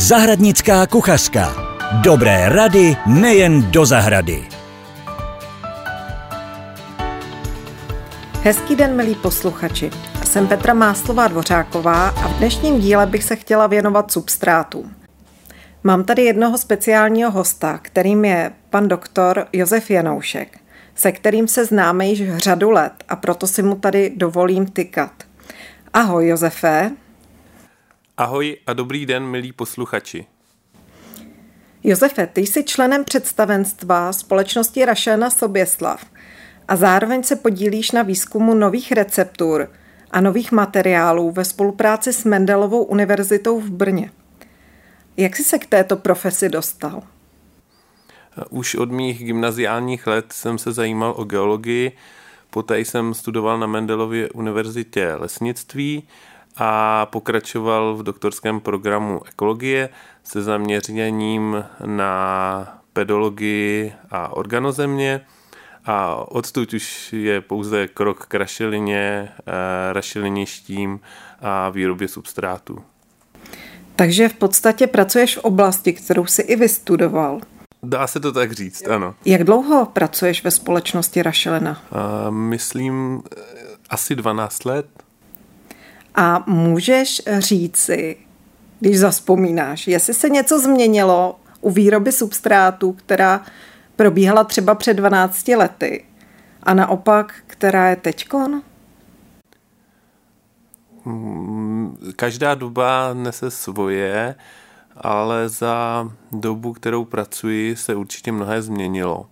Zahradnická kuchařka. Dobré rady nejen do zahrady. Hezký den, milí posluchači. Jsem Petra Máslová Dvořáková a v dnešním díle bych se chtěla věnovat substrátům. Mám tady jednoho speciálního hosta, kterým je pan doktor Josef Janoušek, se kterým se známe již řadu let a proto si mu tady dovolím tykat. Ahoj Josefe. Ahoj a dobrý den, milí posluchači. Josefe, ty jsi členem představenstva společnosti Rašelna Soběslav a zároveň se podílíš na výzkumu nových receptur a nových materiálů ve spolupráci s Mendelovou univerzitou v Brně. Jak jsi se k této profesi dostal? Už od mých gymnaziálních let jsem se zajímal o geologii, poté jsem studoval na Mendelově univerzitě lesnictví a pokračoval v doktorském programu ekologie se zaměřením na pedologii a organozemě a odtud už je pouze krok k rašelině, eh, rašeliništím a výrobě substrátu. Takže v podstatě pracuješ v oblasti, kterou jsi i vystudoval. Dá se to tak říct, ano. Jak dlouho pracuješ ve společnosti Rašelina? Uh, myslím eh, asi 12 let. A můžeš říci, když zaspomínáš, jestli se něco změnilo u výroby substrátu, která probíhala třeba před 12 lety a naopak, která je teďkon? Každá doba nese svoje, ale za dobu, kterou pracuji, se určitě mnohé změnilo.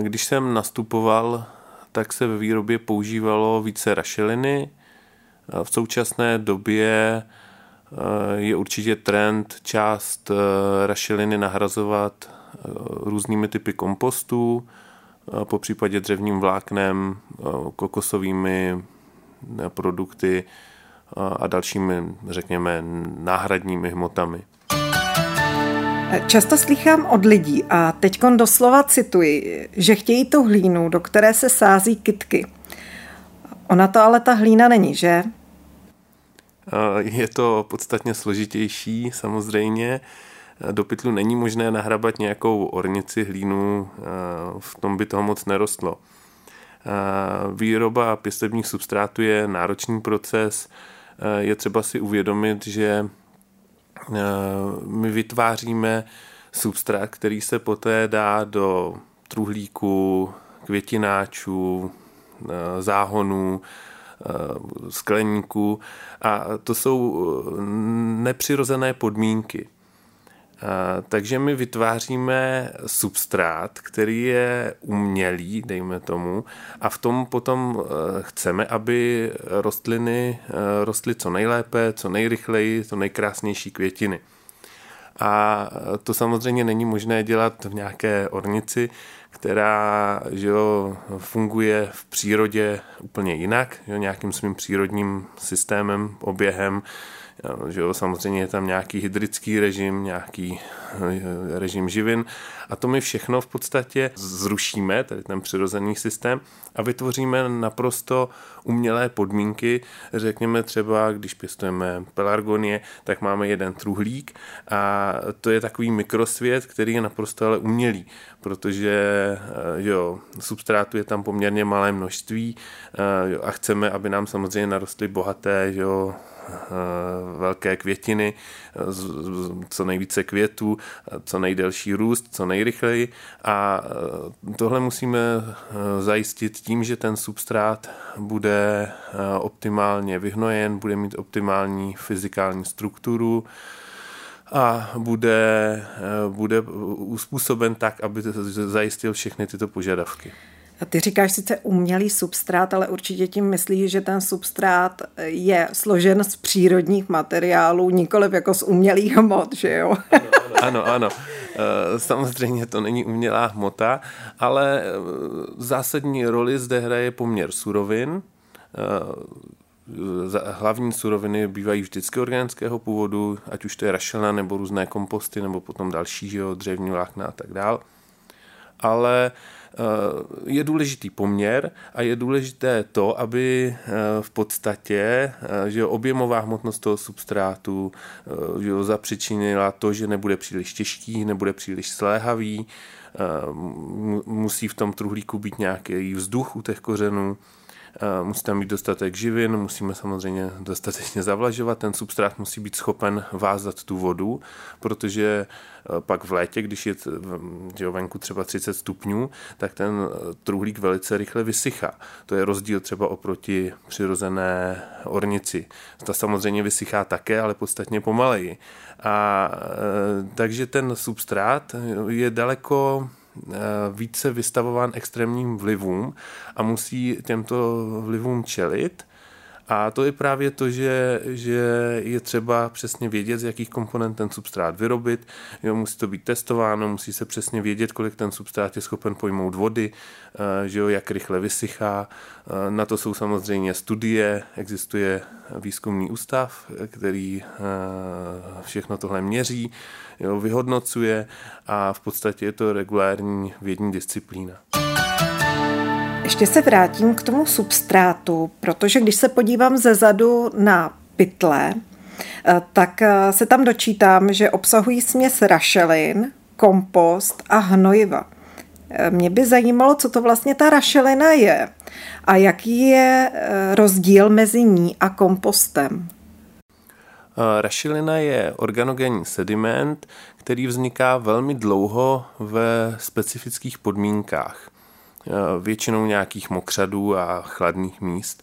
Když jsem nastupoval, tak se ve výrobě používalo více rašeliny. V současné době eh, je určitě trend část eh, rašeliny nahrazovat eh, různými typy kompostů, po případě dřevním vláknem, kokosovými produkty a dalšími, řekněme, náhradními hmotami. Často slychám od lidí, a teď doslova cituji, že chtějí tu hlínu, do které se sází kitky. Ona to ale ta hlína není, že? Je to podstatně složitější, samozřejmě. Do pytlu není možné nahrabat nějakou ornici hlínu, v tom by toho moc nerostlo. Výroba pěstebních substrátů je náročný proces, je třeba si uvědomit, že my vytváříme substrát, který se poté dá do truhlíku, květináčů, záhonů, skleníků a to jsou nepřirozené podmínky. Takže my vytváříme substrát, který je umělý, dejme tomu, a v tom potom chceme, aby rostliny rostly co nejlépe, co nejrychleji, co nejkrásnější květiny. A to samozřejmě není možné dělat v nějaké ornici, která že jo, funguje v přírodě úplně jinak, jo, nějakým svým přírodním systémem, oběhem, že jo, samozřejmě je tam nějaký hydrický režim, nějaký eh, režim živin a to my všechno v podstatě zrušíme, tedy ten přirozený systém a vytvoříme naprosto umělé podmínky. Řekněme třeba, když pěstujeme pelargonie, tak máme jeden truhlík a to je takový mikrosvět, který je naprosto ale umělý, protože eh, jo, substrátu je tam poměrně malé množství eh, jo, a chceme, aby nám samozřejmě narostly bohaté jo, velké květiny, eh, co nejvíce květů, eh, co nejdelší růst, co nejrychleji a tohle musíme zajistit tím, že ten substrát bude optimálně vyhnojen, bude mít optimální fyzikální strukturu, a bude, bude uspůsoben tak, aby zajistil všechny tyto požadavky. A ty říkáš sice umělý substrát, ale určitě tím myslíš, že ten substrát je složen z přírodních materiálů, nikoliv jako z umělých hmot, že jo? Ano, ano. Eh, samozřejmě to není umělá hmota, ale eh, zásadní roli zde hraje poměr surovin. Eh, hlavní suroviny bývají vždycky organického původu, ať už to je rašelina nebo různé komposty, nebo potom další, že jo, dřevní vlákna a tak dále ale je důležitý poměr a je důležité to, aby v podstatě že objemová hmotnost toho substrátu že zapřičinila to, že nebude příliš těžký, nebude příliš sléhavý, musí v tom truhlíku být nějaký vzduch u těch kořenů, musí tam být dostatek živin, musíme samozřejmě dostatečně zavlažovat, ten substrát musí být schopen vázat tu vodu, protože e, pak v létě, když je že venku třeba 30 stupňů, tak ten e, truhlík velice rychle vysychá. To je rozdíl třeba oproti přirozené ornici. Ta samozřejmě vysychá také, ale podstatně pomaleji. A takže ten substrát je daleko Eh, více vystavován extrémním vlivům a musí těmto vlivům čelit. A to je právě to, že, že je třeba přesně vědět, z jakých komponent ten substrát vyrobit. Jo, musí to být testováno, musí se přesně vědět, kolik ten substrát je schopen pojmout vody, eh, že jo, jak rychle vysychá. Eh, na to jsou samozřejmě studie, existuje výzkumný ústav, který všechno tohle měří jo, vyhodnocuje a v podstatě je to regulární vědní disciplína. Ještě se vrátím k tomu substrátu, protože když se podívám ze zadu na pytle, eh, tak eh, se tam dočítám, že obsahují směs rašelin, kompost a hnojiva. Eh, mě by zajímalo, co to vlastně ta rašelina je a jaký je rozdíl mezi ní a kompostem. Rašelina je organogenní sediment, který vzniká velmi dlouho ve specifických podmínkách. Většinou nějakých mokřadů a chladných míst.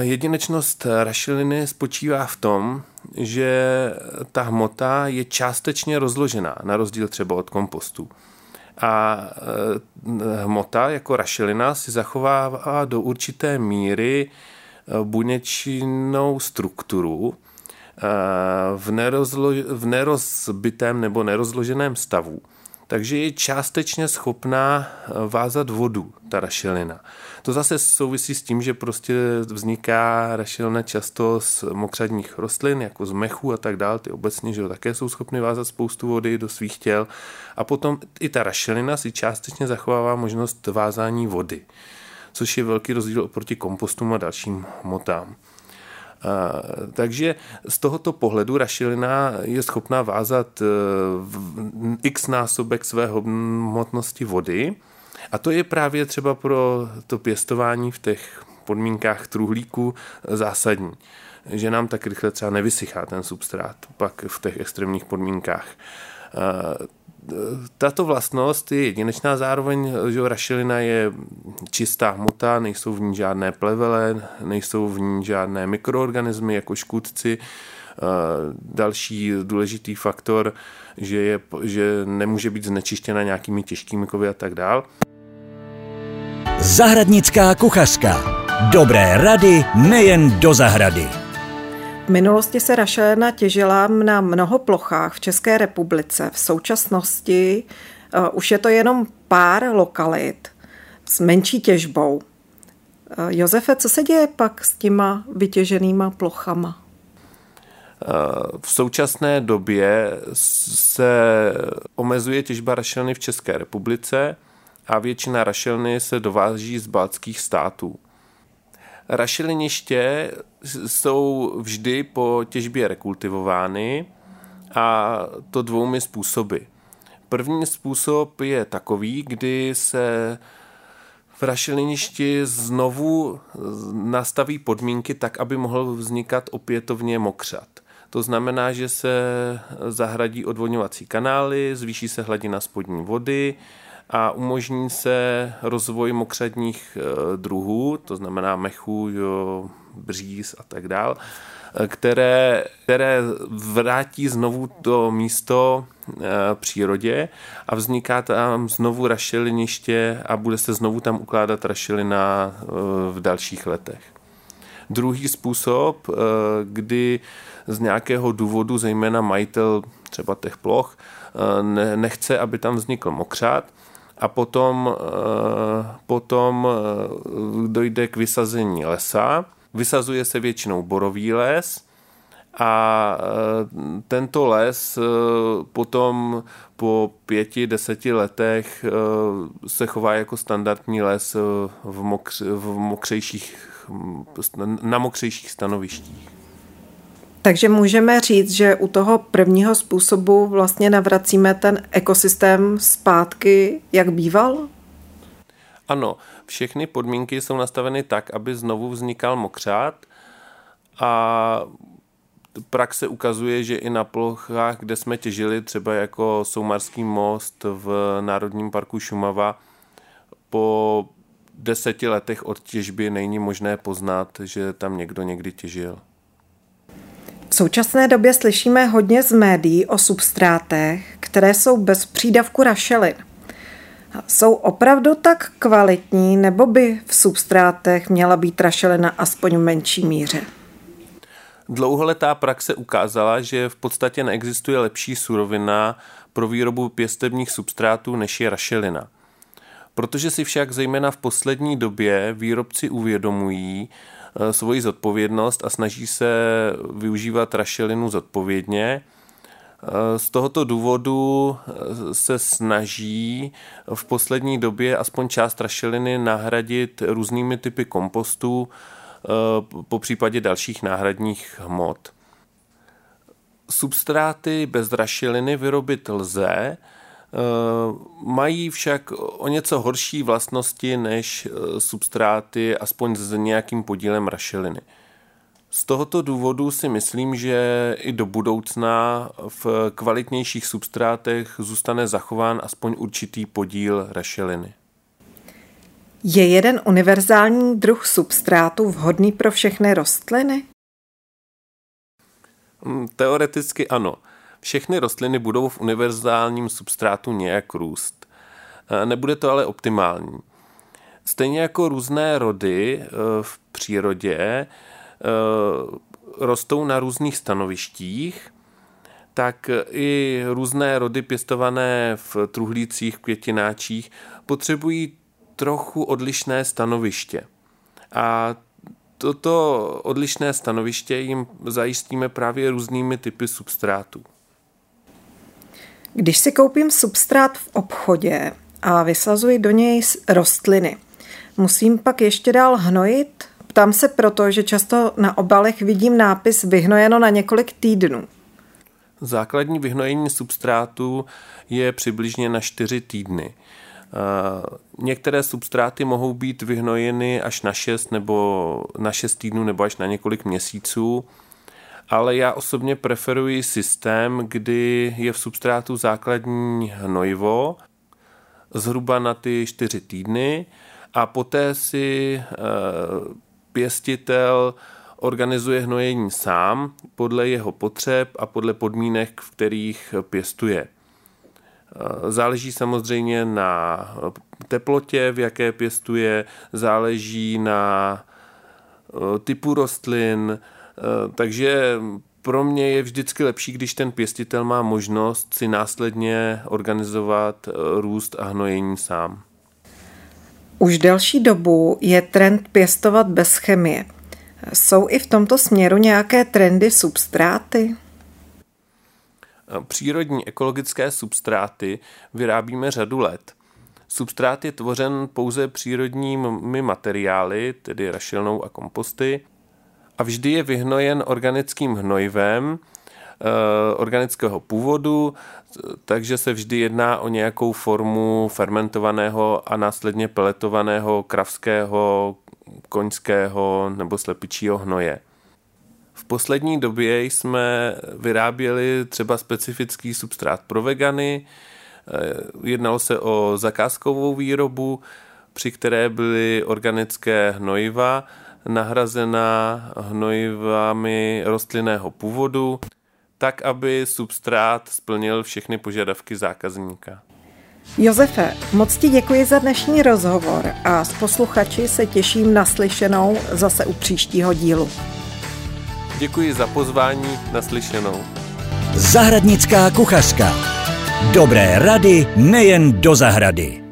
Jedinečnost rašeliny spočívá v tom, že ta hmota je částečně rozložená, na rozdíl třeba od kompostu. A e, hmota jako rašelina si zachovává do určité míry buněčnou strukturu, v, nerozlo, v nerozbitém nebo nerozloženém stavu. Takže je částečně schopná eh, vázat vodu, ta rašelina. To zase souvisí s tím, že prostě vzniká rašelina často z mokřadních rostlin, jako z mechu a tak dále, ty obecně, že také jsou schopny vázat spoustu vody do svých těl. A potom i ta rašelina si částečně zachovává možnost vázání vody, což je velký rozdíl oproti kompostům a dalším hmotám. Takže z tohoto pohledu rašelina je schopná vázat e, x násobek své hmotnosti vody. A to je právě třeba pro to pěstování v těch podmínkách truhlíku zásadní že nám tak rychle třeba nevysychá ten substrát pak v těch extrémních podmínkách tato vlastnost je jedinečná zároveň, že rašelina je čistá hmota, nejsou v ní žádné plevele, nejsou v ní žádné mikroorganismy jako škůdci. Další důležitý faktor, že, je, že nemůže být znečištěna nějakými těžkými kovy a tak dál. Zahradnická kuchařka. Dobré rady nejen do zahrady. Minulosti se rašelina těžila na mnoho plochách v České republice. V současnosti uh, už je to jenom pár lokalit s menší těžbou. Uh, Josefe, co se děje pak s těma vytěženýma plochama? V současné době se omezuje těžba rašelny v České republice a většina rašelny se dováží z baltských států. Rašeliniště jsou vždy po těžbě rekultivovány a to dvoumi způsoby. První způsob je takový, kdy se v rašeliništi znovu nastaví podmínky tak, aby mohl vznikat opětovně mokřat. To znamená, že se zahradí odvodňovací kanály, zvýší se hladina spodní vody, a umožní se rozvoj mokřadních eh, druhů, to znamená mechů, bříz a tak dál, eh, které, které vrátí znovu to místo e, přírodě a vzniká tam znovu rašeliniště a bude se znovu tam ukládat rašelina v dalších letech. Druhý způsob, kdy z nějakého důvodu, zejména majitel třeba těch ploch, nechce, aby tam vznikl mokřát, a potom, eh, potom eh, dojde k vysazení lesa. Vysazuje se většinou borový les a tento les potom po pěti, deseti letech se chová jako standardní les v, mokř, v mokřejších, na mokřejších stanovištích. Takže můžeme říct, že u toho prvního způsobu vlastně navracíme ten ekosystém zpátky, jak býval? Ano, všechny podmínky jsou nastaveny tak, aby znovu vznikal mokřát a praxe ukazuje, že i na plochách, kde jsme těžili, třeba jako Soumarský most v Národním parku Šumava, po deseti letech od těžby není možné poznat, že tam někdo někdy těžil. V současné době slyšíme hodně z médií o substrátech, které jsou bez přídavku rašelin. Jsou opravdu tak kvalitní, nebo by v substrátech měla být rašelina aspoň v menší míře? Dlouholetá praxe ukázala, že v podstatě neexistuje lepší surovina pro výrobu pěstebních substrátů než je rašelina. Protože si však zejména v poslední době výrobci uvědomují, svoji zodpovědnost a snaží se využívat rašelinu zodpovědně. Eh, z tohoto důvodu eh, se snaží v poslední době aspoň část rašeliny nahradit různými typy kompostů, po případě dalších náhradních hmot. Substráty bez rašeliny vyrobit lze, Eh, mají však o něco horší vlastnosti než eh, substráty, aspoň s nějakým podílem rašeliny. Z tohoto důvodu si myslím, že i do budoucna v kvalitnějších substrátech zůstane zachován aspoň určitý podíl rašeliny. Je jeden univerzální druh substrátu vhodný pro všechny rostliny? Hmm, teoreticky ano. Všechny rostliny budou v univerzálním substrátu nějak růst. E, nebude to ale optimální. Stejně jako různé rody e, v přírodě e, rostou na různých stanovištích, tak i různé rody pěstované v truhlících, květináčích potřebují trochu odlišné stanoviště. A toto odlišné stanoviště jim zajistíme právě různými typy substrátů. Když si koupím substrát v obchodě a vysazuji do něj rostliny, musím pak ještě dál hnojit? Ptám se proto, že často na obalech vidím nápis vyhnojeno na několik týdnů. Základní vyhnojení substrátu je přibližně na 4 týdny. Některé substráty mohou být vyhnojeny až na 6 nebo na 6 týdnů nebo až na několik měsíců ale já osobně preferuji systém, kdy je v substrátu základní hnojivo zhruba na ty čtyři týdny a poté si eh, pěstitel organizuje hnojení sám podle jeho potřeb a podle podmínek, v kterých pěstuje. Eh, záleží samozřejmě na teplotě, v jaké pěstuje, záleží na eh, typu rostlin, takže pro mě je vždycky lepší, když ten pěstitel má možnost si následně organizovat eh, růst a hnojení sám. Už delší dobu je trend pěstovat bez chemie. Jsou i v tomto směru nějaké trendy substráty? Eh, přírodní ekologické substráty vyrábíme řadu let. Substrát je tvořen pouze přírodními materiály, tedy rašelnou a komposty, a vždy je vyhnojen organickým hnojivem eh, organického původu, takže se vždy jedná o nějakou formu fermentovaného a následně peletovaného kravského, koňského nebo slepičího hnoje. V poslední době jsme vyráběli třeba specifický substrát pro vegany, eh, jednalo se o zakázkovou výrobu, při které byly organické hnojiva, nahrazena hnojivami rostlinného původu, tak aby substrát splnil všechny požadavky zákazníka. Josefe, moc ti děkuji za dnešní rozhovor a s posluchači se těším na slyšenou zase u příštího dílu. Děkuji za pozvání na slyšenou. Zahradnická kuchařka. Dobré rady nejen do zahrady.